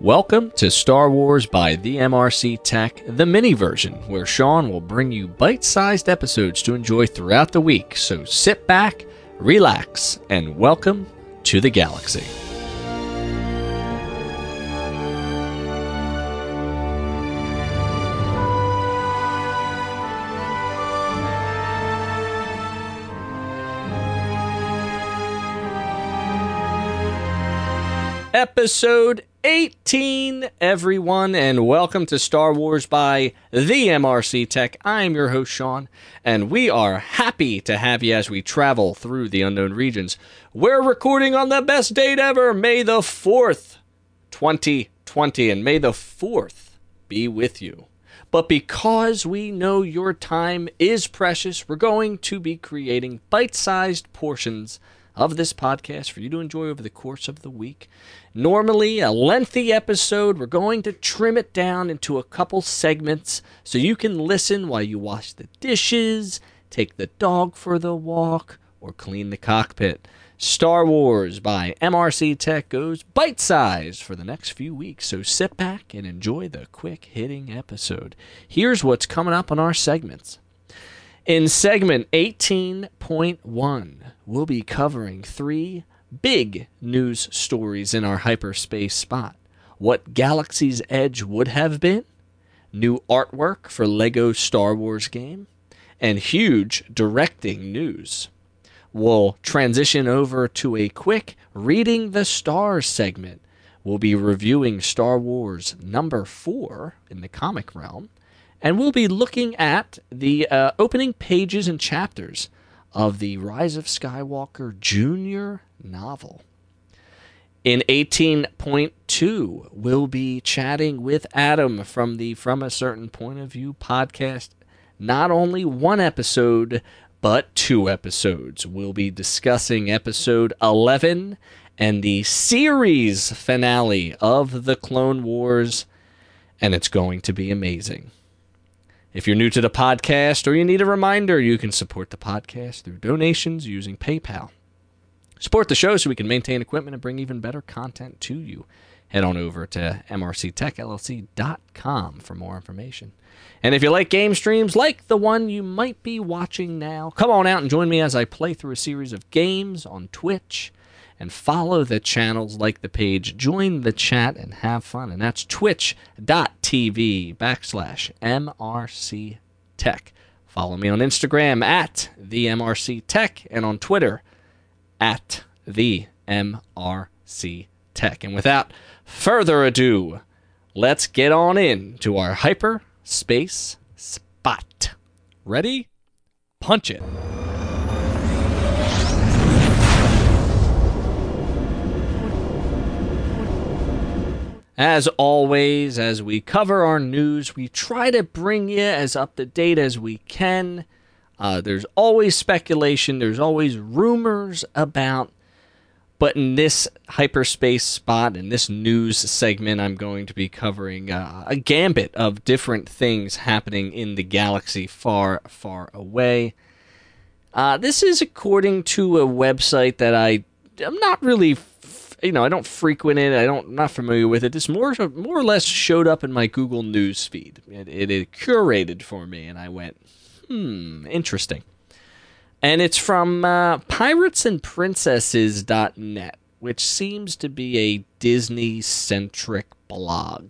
Welcome to Star Wars by the MRC Tech, the mini version, where Sean will bring you bite sized episodes to enjoy throughout the week. So sit back, relax, and welcome to the galaxy. Episode 18, everyone, and welcome to Star Wars by the MRC Tech. I'm your host, Sean, and we are happy to have you as we travel through the unknown regions. We're recording on the best date ever, May the 4th, 2020, and May the 4th be with you. But because we know your time is precious, we're going to be creating bite sized portions of this podcast for you to enjoy over the course of the week. Normally, a lengthy episode, we're going to trim it down into a couple segments so you can listen while you wash the dishes, take the dog for the walk, or clean the cockpit. Star Wars by MRC Tech goes bite sized for the next few weeks, so sit back and enjoy the quick hitting episode. Here's what's coming up on our segments. In segment 18.1, we'll be covering three big news stories in our hyperspace spot. What Galaxy's Edge would have been, new artwork for Lego Star Wars game, and huge directing news. We'll transition over to a quick Reading the Stars segment. We'll be reviewing Star Wars number four in the comic realm, and we'll be looking at the uh, opening pages and chapters of the Rise of Skywalker Jr. novel. In 18.2, we'll be chatting with Adam from the From a Certain Point of View podcast. Not only one episode, but two episodes. We'll be discussing episode 11 and the series finale of The Clone Wars, and it's going to be amazing. If you're new to the podcast or you need a reminder, you can support the podcast through donations using PayPal. Support the show so we can maintain equipment and bring even better content to you. Head on over to mrctechllc.com for more information. And if you like game streams like the one you might be watching now, come on out and join me as I play through a series of games on Twitch and follow the channels, like the page, join the chat, and have fun. And that's twitch.tv backslash MRC Tech. Follow me on Instagram at the MRC Tech and on Twitter at the MRC Tech. And without further ado, let's get on in to our hyperspace spot. Ready? Punch it. As always, as we cover our news, we try to bring you as up to date as we can. Uh, there's always speculation, there's always rumors about, but in this hyperspace spot, in this news segment, I'm going to be covering uh, a gambit of different things happening in the galaxy far, far away. Uh, this is according to a website that I am not really you know, I don't frequent it. I don't, I'm not familiar with it. This more, more or less showed up in my Google News feed. It, it, it curated for me, and I went, hmm, interesting. And it's from uh, piratesandprincesses.net, which seems to be a Disney centric blog.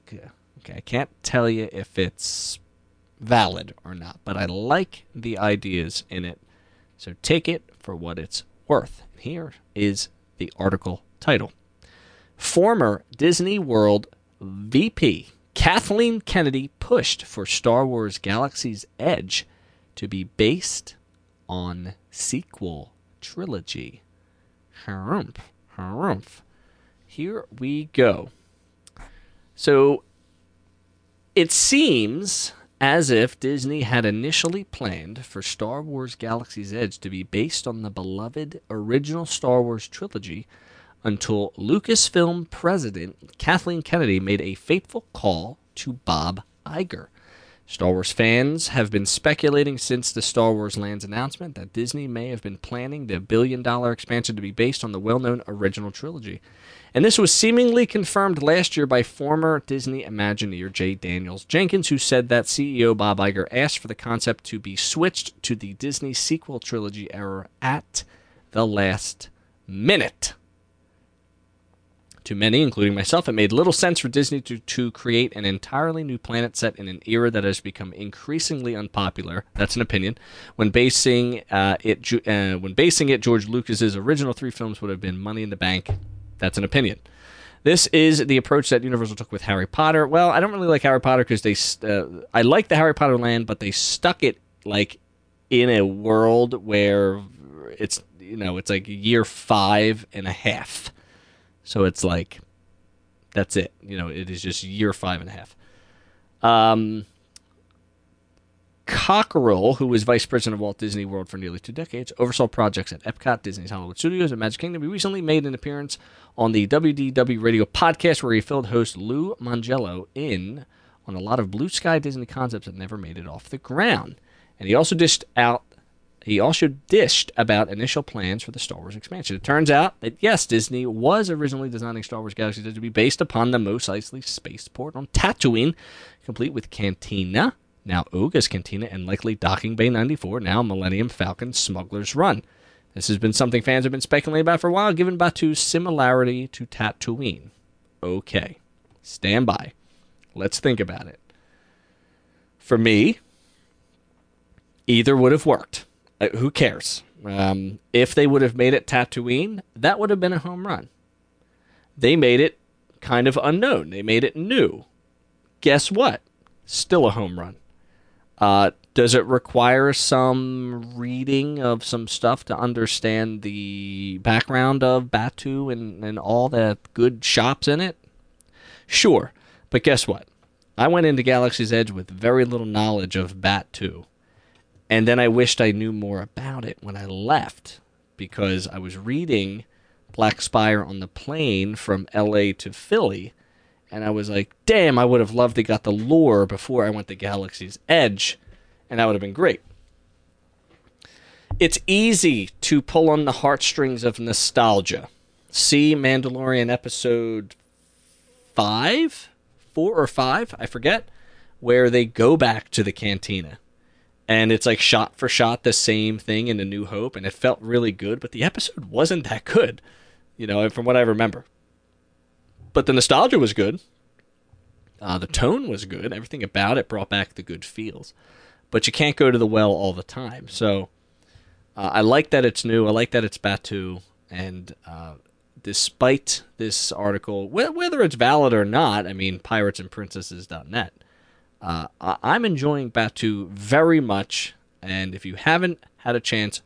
Okay, I can't tell you if it's valid or not, but I like the ideas in it. So take it for what it's worth. Here is the article title Former Disney World VP Kathleen Kennedy pushed for Star Wars Galaxy's Edge to be based on sequel trilogy. Harumph, harumph. Here we go. So it seems as if Disney had initially planned for Star Wars Galaxy's Edge to be based on the beloved original Star Wars trilogy until Lucasfilm president Kathleen Kennedy made a fateful call to Bob Iger Star Wars fans have been speculating since the Star Wars Lands announcement that Disney may have been planning the billion dollar expansion to be based on the well known original trilogy. And this was seemingly confirmed last year by former Disney Imagineer J. Daniels Jenkins, who said that CEO Bob Iger asked for the concept to be switched to the Disney sequel trilogy era at the last minute. To many, including myself, it made little sense for Disney to, to create an entirely new planet set in an era that has become increasingly unpopular. That's an opinion. When basing uh, it, uh, when basing it, George Lucas's original three films would have been Money in the Bank. That's an opinion. This is the approach that Universal took with Harry Potter. Well, I don't really like Harry Potter because they. Uh, I like the Harry Potter land, but they stuck it like in a world where it's you know it's like year five and a half so it's like, that's it. You know, it is just year five and a half. Um, Cockerell, who was vice president of Walt Disney World for nearly two decades, oversaw projects at Epcot, Disney's Hollywood Studios, and Magic Kingdom. He recently made an appearance on the WDW Radio podcast where he filled host Lou Mongello in on a lot of blue sky Disney concepts that never made it off the ground. And he also dished out he also dished about initial plans for the Star Wars expansion. It turns out that, yes, Disney was originally designing Star Wars Galaxy's Edge to be based upon the Mos Eisley spaceport on Tatooine, complete with Cantina, now Oga's Cantina, and likely Docking Bay 94, now Millennium Falcon Smuggler's Run. This has been something fans have been speculating about for a while, given Batuu's similarity to Tatooine. Okay, stand by. Let's think about it. For me, either would have worked. Uh, who cares? Um, if they would have made it Tatooine, that would have been a home run. They made it kind of unknown. They made it new. Guess what? Still a home run. Uh, does it require some reading of some stuff to understand the background of Batuu and, and all the good shops in it? Sure. But guess what? I went into Galaxy's Edge with very little knowledge of Batuu. And then I wished I knew more about it when I left because I was reading Black Spire on the plane from LA to Philly. And I was like, damn, I would have loved to got the lore before I went to Galaxy's Edge. And that would have been great. It's easy to pull on the heartstrings of nostalgia. See Mandalorian episode five, four or five, I forget, where they go back to the cantina and it's like shot for shot the same thing in A New Hope, and it felt really good, but the episode wasn't that good, you know, from what I remember. But the nostalgia was good. Uh, the tone was good. Everything about it brought back the good feels. But you can't go to the well all the time. So uh, I like that it's new. I like that it's Batuu. And uh, despite this article, wh- whether it's valid or not, I mean, piratesandprincesses.net uh, I'm enjoying Batuu very much, and if you haven't had a chance,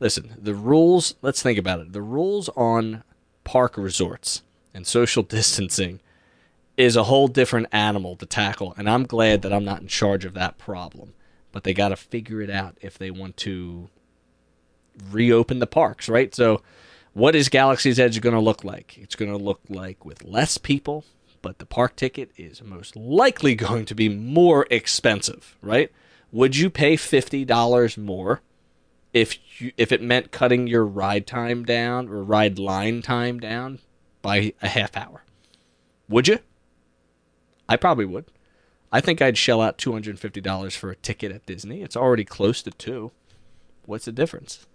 listen. The rules. Let's think about it. The rules on park resorts and social distancing is a whole different animal to tackle, and I'm glad that I'm not in charge of that problem. But they got to figure it out if they want to reopen the parks, right? So, what is Galaxy's Edge going to look like? It's going to look like with less people, but the park ticket is most likely going to be more expensive, right? Would you pay $50 more if you, if it meant cutting your ride time down or ride line time down by a half hour? Would you? I probably would. I think I'd shell out $250 for a ticket at Disney. It's already close to 2. What's the difference?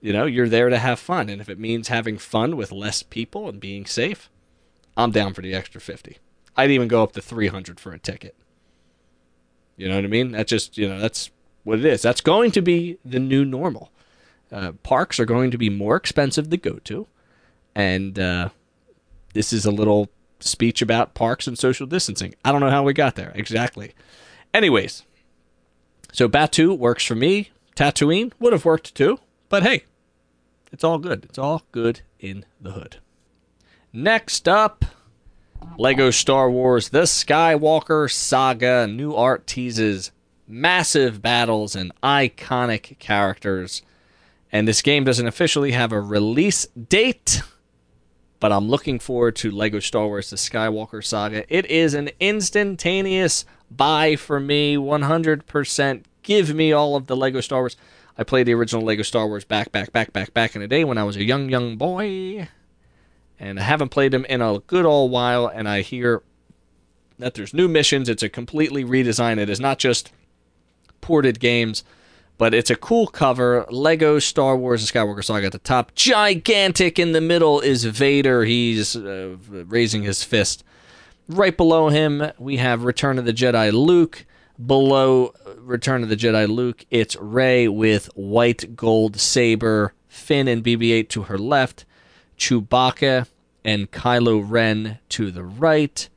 You know, you're there to have fun, and if it means having fun with less people and being safe, I'm down for the extra 50. I'd even go up to 300 for a ticket. You know what I mean? That's just, you know, that's what it is. That's going to be the new normal. Uh, parks are going to be more expensive to go to. And uh, this is a little speech about parks and social distancing. I don't know how we got there exactly. Anyways, so Batuu works for me. Tatooine would have worked too. But hey, it's all good. It's all good in the hood. Next up, Lego Star Wars The Skywalker Saga. New art teases massive battles and iconic characters. And this game doesn't officially have a release date, but I'm looking forward to Lego Star Wars The Skywalker Saga. It is an instantaneous buy for me 100%. Give me all of the Lego Star Wars. I played the original Lego Star Wars back, back, back, back, back in the day when I was a young, young boy. And I haven't played them in a good old while. And I hear that there's new missions. It's a completely redesign. It is not just ported games, but it's a cool cover. Lego Star Wars: and Skywalker Saga at the top, gigantic in the middle is Vader. He's uh, raising his fist. Right below him, we have Return of the Jedi Luke. Below Return of the Jedi Luke, it's Rey with white gold saber, Finn and BB-8 to her left, Chewbacca and Kylo Ren to the right.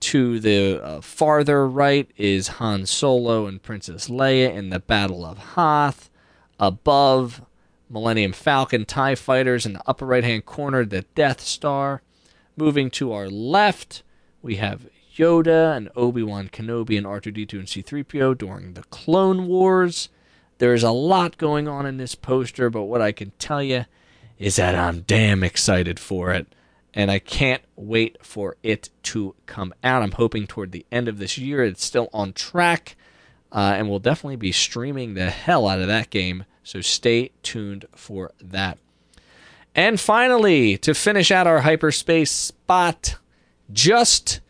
To the uh, farther right is Han Solo and Princess Leia in the Battle of Hoth. Above, Millennium Falcon, TIE fighters in the upper right hand corner, the Death Star. Moving to our left, we have Yoda and Obi Wan Kenobi and R2D2 and C3PO during the Clone Wars. There's a lot going on in this poster, but what I can tell you is that I'm damn excited for it and I can't wait for it to come out. I'm hoping toward the end of this year it's still on track, uh, and we'll definitely be streaming the hell out of that game. So stay tuned for that. And finally, to finish out our hyperspace spot, just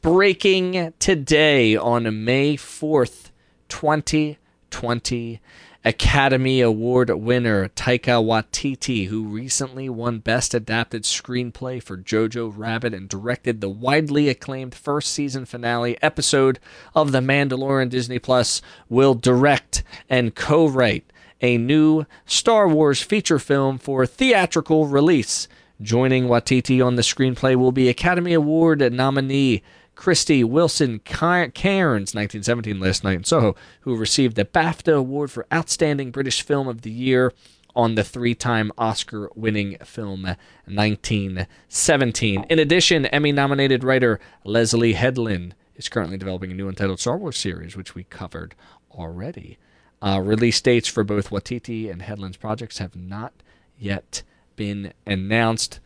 breaking today on May 4th, 2020 Academy Award winner Taika Waititi, who recently won Best Adapted Screenplay for Jojo Rabbit and directed the widely acclaimed first season finale episode of The Mandalorian Disney Plus, will direct and co write a new Star Wars feature film for theatrical release. Joining Waititi on the screenplay will be Academy Award nominee Krysty Wilson Cairns, 1917, last night in Soho, who received the BAFTA Award for Outstanding British Film of the Year on the three time Oscar winning film 1917. In addition, Emmy nominated writer Leslie Headland is currently developing a new untitled Star Wars series, which we covered already. Uh, release dates for both Waititi and Headland's projects have not yet been announced.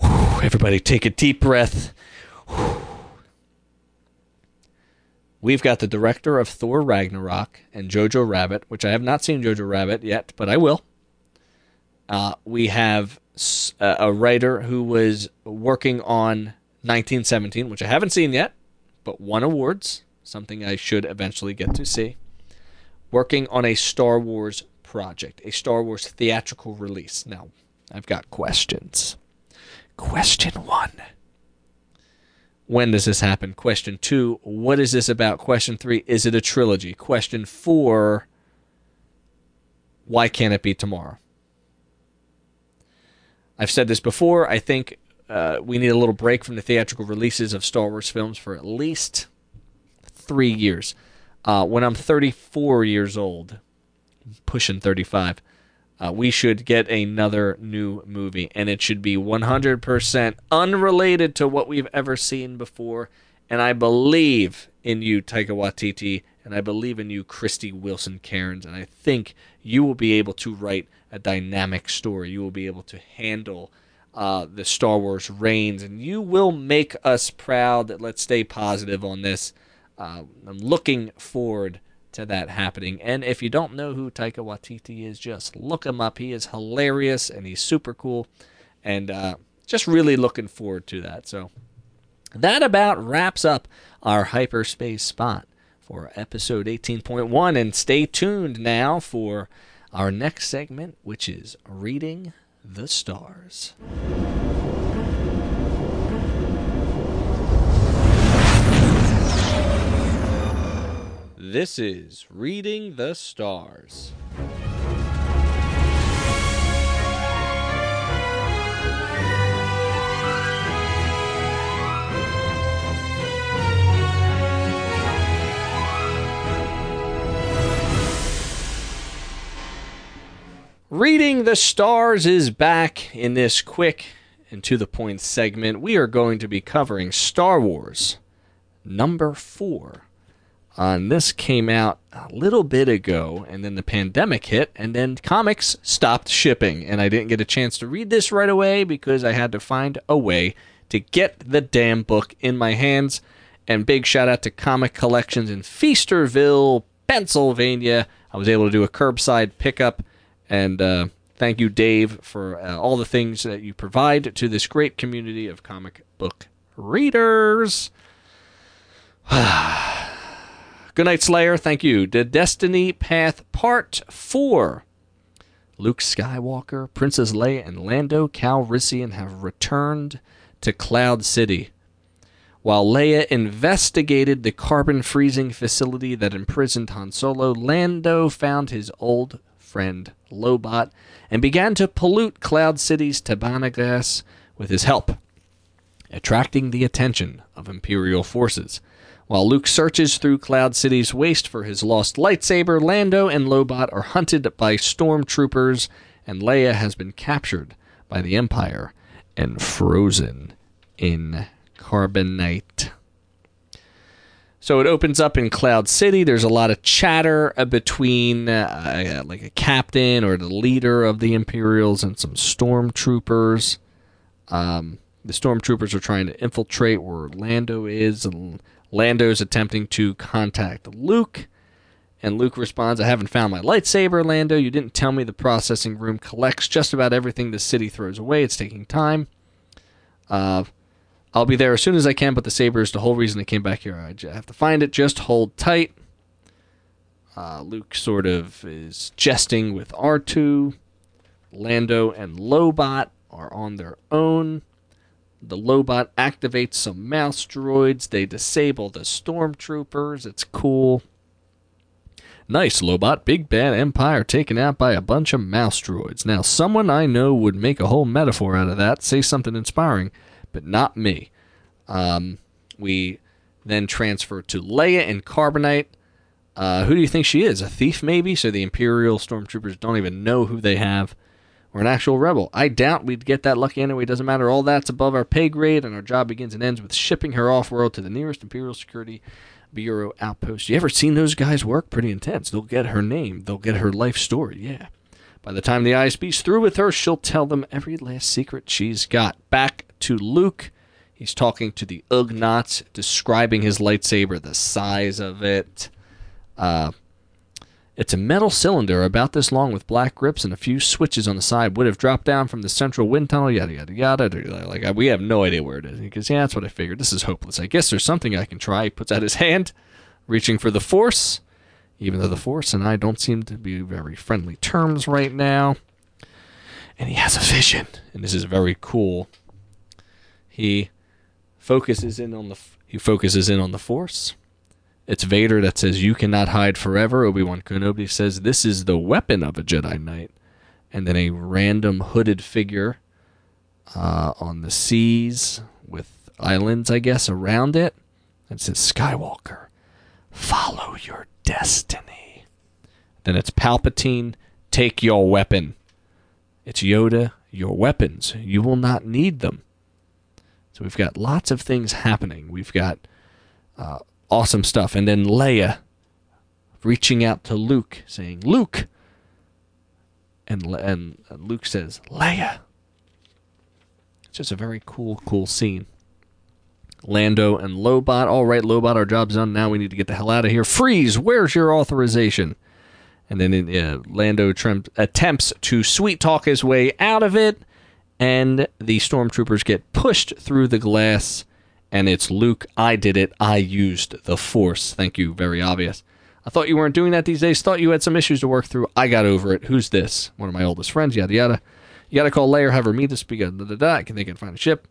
Whew, everybody, take a deep breath. Whew. We've got the director of Thor Ragnarok and Jojo Rabbit, which I have not seen Jojo Rabbit yet, but I will. Uh, we have a writer who was working on 1917, which I haven't seen yet, but won awards, something I should eventually get to see. Working on a Star Wars project, a Star Wars theatrical release. Now, I've got questions. Question one when does this happen? Question two, what is this about? Question three, is it a trilogy? Question four, why can't it be tomorrow? I've said this before. I think uh, we need a little break from the theatrical releases of Star Wars films for at least three years. Uh, when I'm 34 years old, pushing 35, uh, we should get another new movie, and it should be 100% unrelated to what we've ever seen before. And I believe in you, Taika Waititi, and I believe in you, Krysty Wilson Cairns, and I think you will be able to write a dynamic story. You will be able to handle uh, the Star Wars reins, and you will make us proud. Let's stay positive on this. Uh, I'm looking forward to that happening. And if you don't know who Taika Waititi is, just look him up. He is hilarious and he's super cool, and uh, just really looking forward to that. So that about wraps up our hyperspace spot for episode 18.1. And stay tuned now for our next segment, which is reading the stars. This is Reading the Stars. Reading the Stars is back in this quick and to the point segment. We are going to be covering Star Wars number four uh, and this came out a little bit ago, and then the pandemic hit, and then comics stopped shipping. And I didn't get a chance to read this right away because I had to find a way to get the damn book in my hands. And big shout out to Comic Collections in Feasterville, Pennsylvania. I was able to do a curbside pickup, and uh, thank you, Dave, for uh, all the things that you provide to this great community of comic book readers. Good night, Slayer. Thank you. The Destiny Path Part 4. Luke Skywalker, Princess Leia, and Lando Calrissian have returned to Cloud City. While Leia investigated the carbon freezing facility that imprisoned Han Solo, Lando found his old friend Lobot and began to pollute Cloud City's Tibanna gas with his help, attracting the attention of Imperial forces. While Luke searches through Cloud City's waste for his lost lightsaber, Lando and Lobot are hunted by stormtroopers, and Leia has been captured by the Empire and frozen in carbonite. So it opens up in Cloud City. There's a lot of chatter uh, between uh, like a captain or the leader of the Imperials and some stormtroopers. Um, the stormtroopers are trying to infiltrate where Lando is, and Lando's attempting to contact Luke. And Luke responds, I haven't found my lightsaber, Lando. You didn't tell me the processing room collects just about everything the city throws away. It's taking time. Uh, I'll be there as soon as I can, but the saber is the whole reason I came back here. I have to find it. Just hold tight. Uh, Luke sort of is jesting with R2. Lando and Lobot are on their own. The Lobot activates some mouse droids. They disable the stormtroopers. It's cool. Nice, Lobot. Big bad empire taken out by a bunch of mouse droids. Now, someone I know would make a whole metaphor out of that, say something inspiring, but not me. Um, we then transfer to Leia and Carbonite. Uh, who do you think she is? A thief, maybe? So the Imperial stormtroopers don't even know who they have or an actual rebel. I doubt we'd get that lucky anyway. Doesn't matter. All that's above our pay grade, and our job begins and ends with shipping her off world to the nearest Imperial Security Bureau outpost. You ever seen those guys work? Pretty intense. They'll get her name, they'll get her life story. Yeah. By the time the ISB's through with her, she'll tell them every last secret she's got. Back to Luke. He's talking to the Ugnaughts, describing his lightsaber, the size of it. Uh, it's a metal cylinder about this long with black grips and a few switches on the side. Would have dropped down from the central wind tunnel, yada, yada, yada. Like, we have no idea where it is. He goes, Yeah, that's what I figured. This is hopeless. I guess there's something I can try. He puts out his hand, reaching for the Force, even though the Force and I don't seem to be very friendly terms right now. And he has a vision, and this is very cool. He focuses in on the he focuses in on the Force it's Vader that says, You cannot hide forever. Obi Wan Kenobi says, This is the weapon of a Jedi Knight. And then a random hooded figure uh, on the seas with islands, I guess, around it. And it says, Skywalker, follow your destiny. Then it's Palpatine, take your weapon. It's Yoda, your weapons. You will not need them. So we've got lots of things happening. We've got uh, awesome stuff. And then Leia reaching out to Luke, saying, Luke. And, and Luke says, Leia. It's just a very cool, cool scene. Lando and Lobot. All right, Lobot, our job's done. Now we need to get the hell out of here. Freeze! Where's your authorization? And then uh, Lando attempts to sweet talk his way out of it, and the stormtroopers get pushed through the glass and it's Luke, I did it, I used the Force. Thank you, very obvious. I thought you weren't doing that these days, thought you had some issues to work through. I got over it. Who's this? One of my oldest friends, yada yada. You gotta call Leia, have her meet us, because da da da. I can they can find a ship.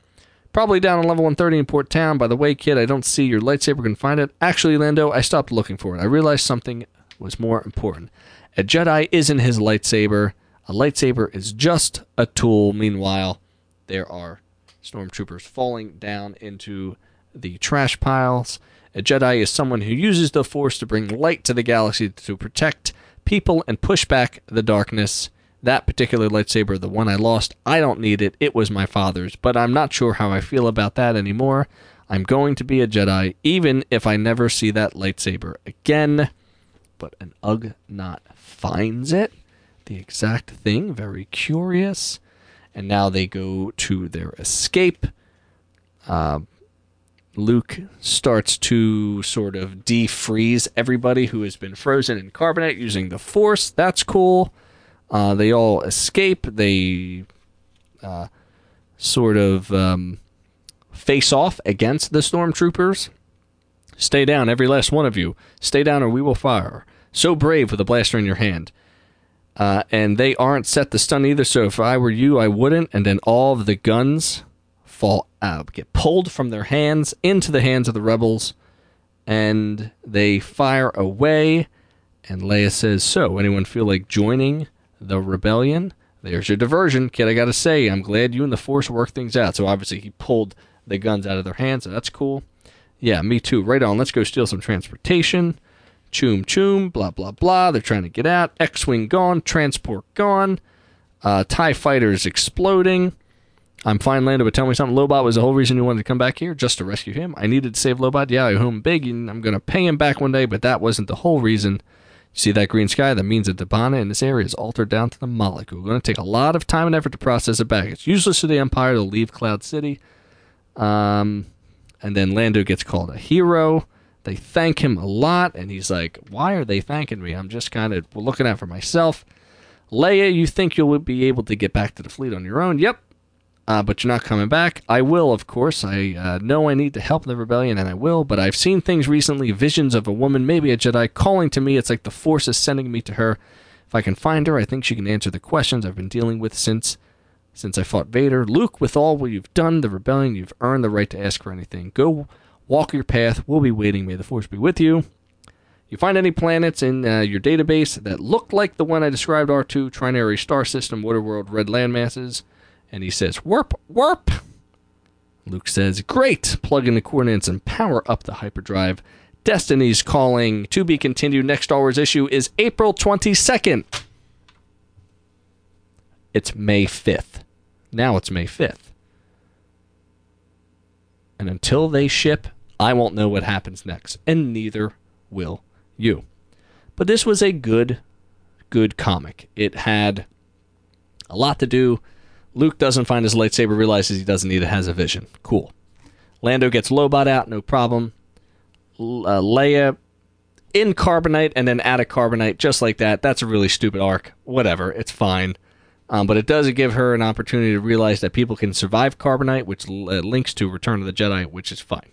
Probably down on level 130 in Port Town. By the way, kid, I don't see your lightsaber. Can find it. Actually, Lando, I stopped looking for it. I realized something was more important. A Jedi isn't his lightsaber. A lightsaber is just a tool. Meanwhile, there are stormtroopers falling down into the trash piles. A Jedi is someone who uses the Force to bring light to the galaxy to protect people and push back the darkness. That particular lightsaber, the one I lost, I don't need it. It was my father's, but I'm not sure how I feel about that anymore. I'm going to be a Jedi, even if I never see that lightsaber again. But an Ugnaught finds it. The exact thing. Very curious and now they go to their escape. Uh, Luke starts to sort of defreeze everybody who has been frozen in carbonite using the Force. That's cool. Uh, they all escape. They uh, sort of um, face off against the stormtroopers. Stay down, every last one of you. Stay down, or we will fire. So brave with a blaster in your hand. Uh, and they aren't set to stun either. So if I were you, I wouldn't. And then all of the guns fall out, get pulled from their hands into the hands of the rebels, and they fire away. And Leia says, "So, anyone feel like joining the rebellion?" There's your diversion, kid. I gotta say, I'm glad you and the Force worked things out. So obviously he pulled the guns out of their hands, so that's cool. Yeah, me too. Right on. Let's go steal some transportation. Choom choom, blah blah blah. They're trying to get out. X-wing gone, transport gone. Uh, Tie fighters exploding. I'm fine, Lando, but tell me something. Lobot was the whole reason you wanted to come back here, just to rescue him. I needed to save Lobot. Yeah, I owe him big, and I'm gonna pay him back one day, but that wasn't the whole reason. See that green sky? That means that the Tibanna in this area is altered down to the molecule. Going to take a lot of time and effort to process it back. It's useless to the Empire to leave Cloud City. Um, and then Lando gets called a hero. They thank him a lot, and he's like, "Why are they thanking me? I'm just kind of looking out for myself." Leia, you think you'll be able to get back to the fleet on your own? Yep, uh, but you're not coming back. I will, of course. I uh, know I need to help the rebellion, and I will, but I've seen things recently visions of a woman, maybe a Jedi, calling to me. It's like the Force is sending me to her. If I can find her, I think she can answer the questions I've been dealing with since since I fought Vader. Luke, with all what you've done, the rebellion, you've earned the right to ask for anything. Go walk your path. We'll be waiting. May the Force be with you. You find any planets in uh, your database that look like the one I described R2, Trinary Star System, Waterworld, Red Landmasses and he says, Warp, warp. Luke says, Great. Plug in the coordinates and power up the hyperdrive. Destiny's calling. To be continued. Next Star Wars issue is April 22nd. It's May 5th. Now it's May 5th. And until they ship, I won't know what happens next. And neither will you. But this was a good, good comic. It had a lot to do Luke doesn't find his lightsaber, realizes he doesn't need it, has a vision. Cool. Lando gets Lobot out, no problem. uh, Leia in carbonite and then out of carbonite, just like that. That's a really stupid arc. Whatever, it's fine. Um, but it does give her an opportunity to realize that people can survive carbonite, which uh, links to Return of the Jedi, which is fine.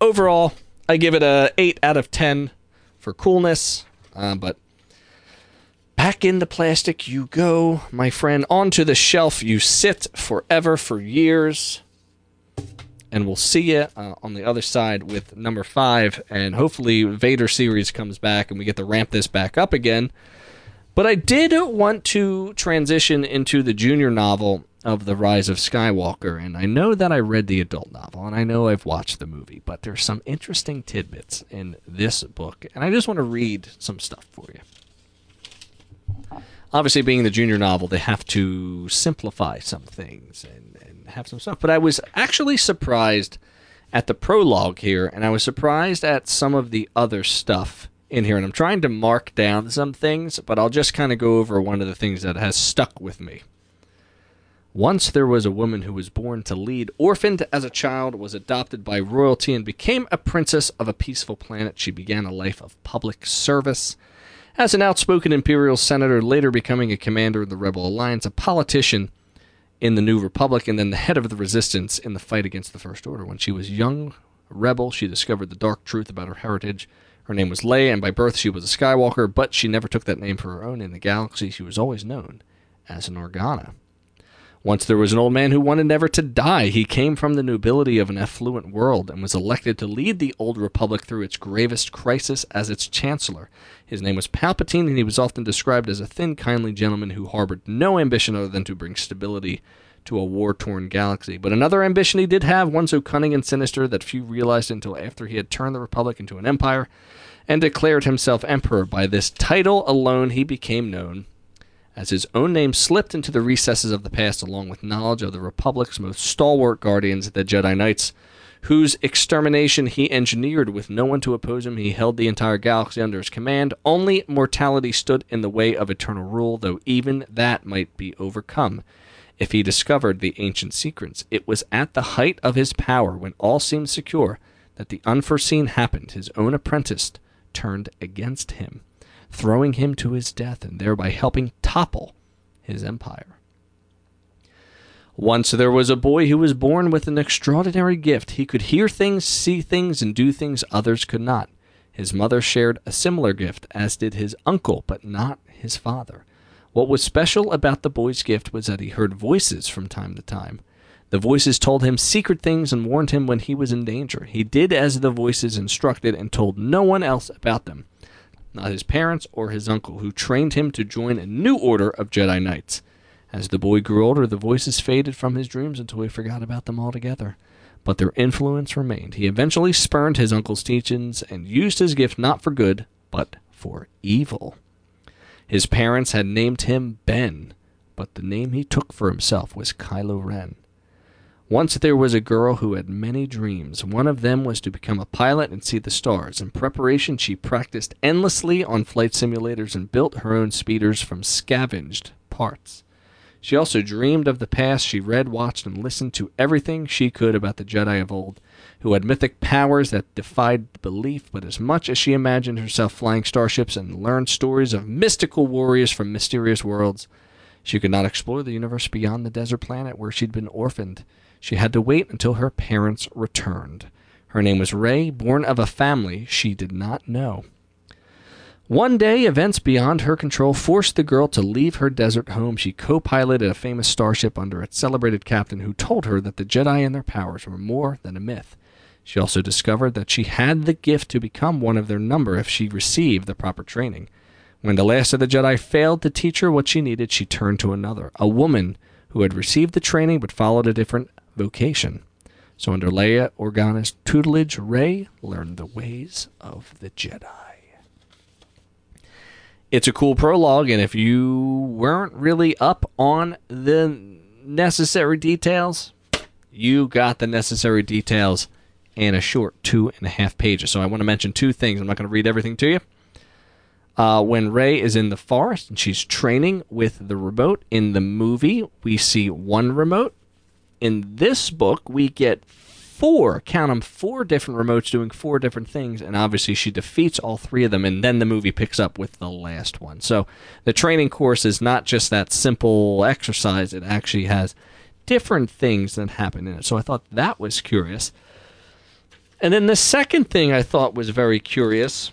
Overall, I give it a 8 out of 10 for coolness, uh, but Back in the plastic you go, my friend. Onto the shelf you sit forever for years. And we'll see you uh, on the other side with number five. And hopefully, Vader series comes back and we get to ramp this back up again. But I did want to transition into the junior novel of The Rise of Skywalker. And I know that I read the adult novel and I know I've watched the movie, but there's some interesting tidbits in this book. And I just want to read some stuff for you obviously being the junior novel, they have to simplify some things and, and have some stuff. But I was actually surprised at the prologue here, and I was surprised at some of the other stuff in here. And I'm trying to mark down some things, but I'll just kind of go over one of the things that has stuck with me. Once there was a woman who was born to lead, orphaned as a child, was adopted by royalty, and became a princess of a peaceful planet. She began a life of public service as an outspoken Imperial senator, later becoming a commander in the Rebel Alliance, a politician in the New Republic, and then the head of the resistance in the fight against the First Order. When she was young rebel, she discovered the dark truth about her heritage. Her name was Leia, and by birth she was a Skywalker, but she never took that name for her own. In the galaxy, she was always known as an Organa. Once there was an old man who wanted never to die. He came from the nobility of an affluent world and was elected to lead the Old Republic through its gravest crisis as its chancellor. His name was Palpatine, and he was often described as a thin, kindly gentleman who harbored no ambition other than to bring stability to a war torn galaxy. But another ambition he did have, one so cunning and sinister that few realized until after he had turned the Republic into an empire and declared himself emperor. By this title alone, he became known as his own name slipped into the recesses of the past along with knowledge of the Republic's most stalwart guardians, the Jedi Knights, whose extermination he engineered with no one to oppose him. He held the entire galaxy under his command. Only mortality stood in the way of eternal rule, though even that might be overcome if he discovered the ancient secrets. It was at the height of his power, when all seemed secure, that the unforeseen happened. His own apprentice turned against him, throwing him to his death and thereby helping topple his empire. Once there was a boy who was born with an extraordinary gift. He could hear things, see things, and do things others could not. His mother shared a similar gift, as did his uncle, but not his father. What was special about the boy's gift was that he heard voices from time to time. The voices told him secret things and warned him when he was in danger. He did as the voices instructed and told no one else about them, not his parents or his uncle, who trained him to join a new order of Jedi Knights. As the boy grew older, the voices faded from his dreams until he forgot about them altogether. But their influence remained. He eventually spurned his uncle's teachings and used his gift not for good, but for evil. His parents had named him Ben, but the name he took for himself was Kylo Ren. Once there was a girl who had many dreams. One of them was to become a pilot and see the stars. In preparation, she practiced endlessly on flight simulators and built her own speeders from scavenged parts. She also dreamed of the past. She read, watched, and listened to everything she could about the Jedi of old, who had mythic powers that defied belief. But as much as she imagined herself flying starships and learned stories of mystical warriors from mysterious worlds, she could not explore the universe beyond the desert planet where she'd been orphaned. She had to wait until her parents returned. Her name was Rey, born of a family she did not know. One day, events beyond her control forced the girl to leave her desert home. She co piloted a famous starship under its celebrated captain who told her that the Jedi and their powers were more than a myth. She also discovered that she had the gift to become one of their number if she received the proper training. When the last of the Jedi failed to teach her what she needed, she turned to another, a woman who had received the training but followed a different vocation. So, under Leia Organa's tutelage, Rey learned the ways of the Jedi. It's a cool prologue, and if you weren't really up on the necessary details, you got the necessary details in a short two and a half pages. So, I want to mention two things. I'm not going to read everything to you. Uh, when Rey is in the forest and she's training with the remote in the movie, we see one remote in this book, we get four, count them, four different remotes doing four different things, and obviously she defeats all three of them, and then the movie picks up with the last one. So the training course is not just that simple exercise, it actually has different things that happen in it. So I thought that was curious. And then the second thing I thought was very curious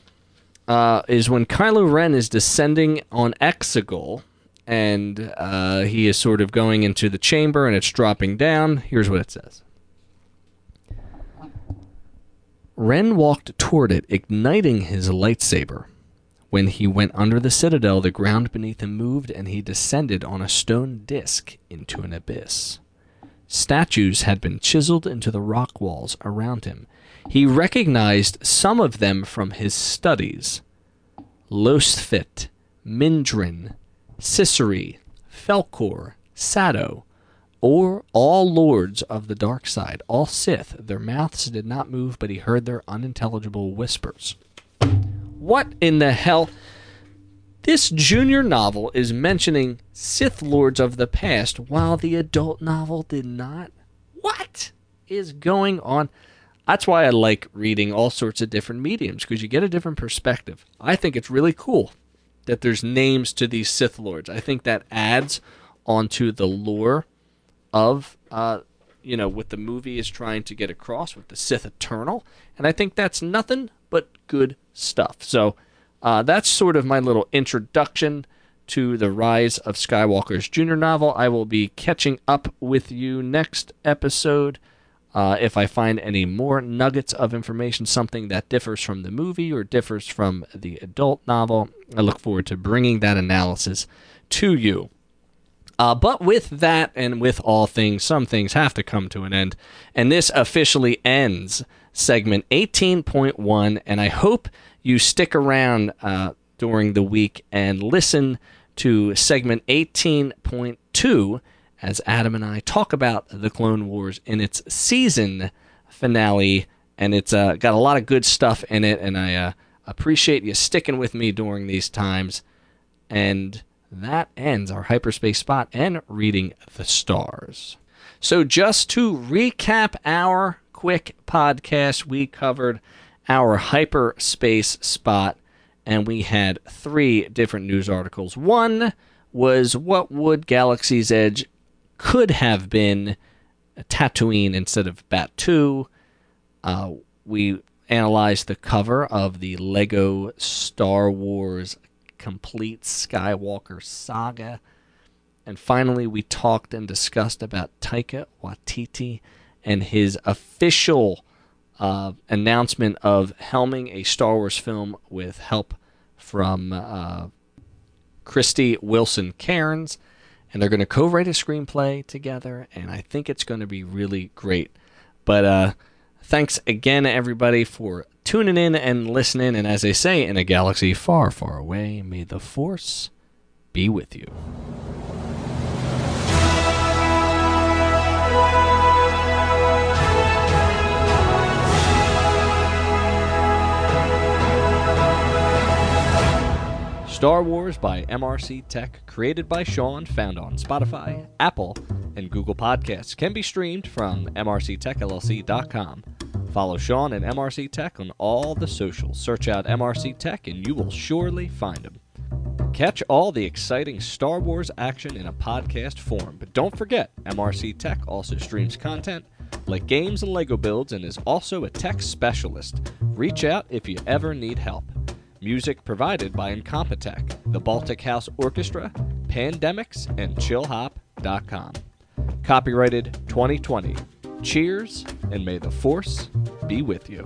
uh, is when Kylo Ren is descending on Exegol and uh, he is sort of going into the chamber and it's dropping down. Here's what it says Ren walked toward it, igniting his lightsaber. When he went under the citadel, the ground beneath him moved, and he descended on a stone disk into an abyss. Statues had been chiseled into the rock walls around him. He recognized some of them from his studies Losthfit, Mindrin, Siseri, Felcor, Sato, or all lords of the dark side, all Sith, their mouths did not move, but he heard their unintelligible whispers. What in the hell? This junior novel is mentioning Sith lords of the past, while the adult novel did not. What is going on? That's why I like reading all sorts of different mediums because you get a different perspective. I think it's really cool that there's names to these Sith lords. I think that adds onto the lore of uh, you know what the movie is trying to get across with the Sith Eternal, and I think that's nothing but good stuff. So uh, that's sort of my little introduction to the Rise of Skywalker's junior novel. I will be catching up with you next episode. Uh, if I find any more nuggets of information, something that differs from the movie or differs from the adult novel, I look forward to bringing that analysis to you. Uh, but with that and with all things, some things have to come to an end. And this officially ends segment 18.1. And I hope you stick around uh, during the week and listen to segment 18.2 as Adam and I talk about the Clone Wars in its season finale, and it's uh, got a lot of good stuff in it, and I uh, appreciate you sticking with me during these times. And that ends our hyperspace spot and reading the stars. So, just to recap our quick podcast, we covered our hyperspace spot and we had three different news articles. One was what would Galaxy's Edge could have been Tatooine instead of Batuu. Uh, we analyzed the cover of the Lego Star Wars Complete Skywalker Saga. And finally, we talked and discussed about Taika Waititi and his official uh, announcement of helming a Star Wars film with help from uh, Krysty Wilson Cairns. And they're going to co write a screenplay together, and I think it's going to be really great. But uh, thanks again, everybody, for tuning in and listening. And as they say, in a galaxy far, far away, may the Force be with you. Star Wars by MRC Tech, created by Sean, found on Spotify, Apple, and Google Podcasts, can be streamed from mrctechllc.com. Follow Sean and MRC Tech on all the socials. Search out MRC Tech and you will surely find them. Catch all the exciting Star Wars action in a podcast form. But don't forget, MRC Tech also streams content like games and Lego builds and is also a tech specialist. Reach out if you ever need help. Music provided by Incompetech, the Baltic House Orchestra, Pandemics, and ChillHop.com. Copyrighted 2020. Cheers, and may the Force be with you.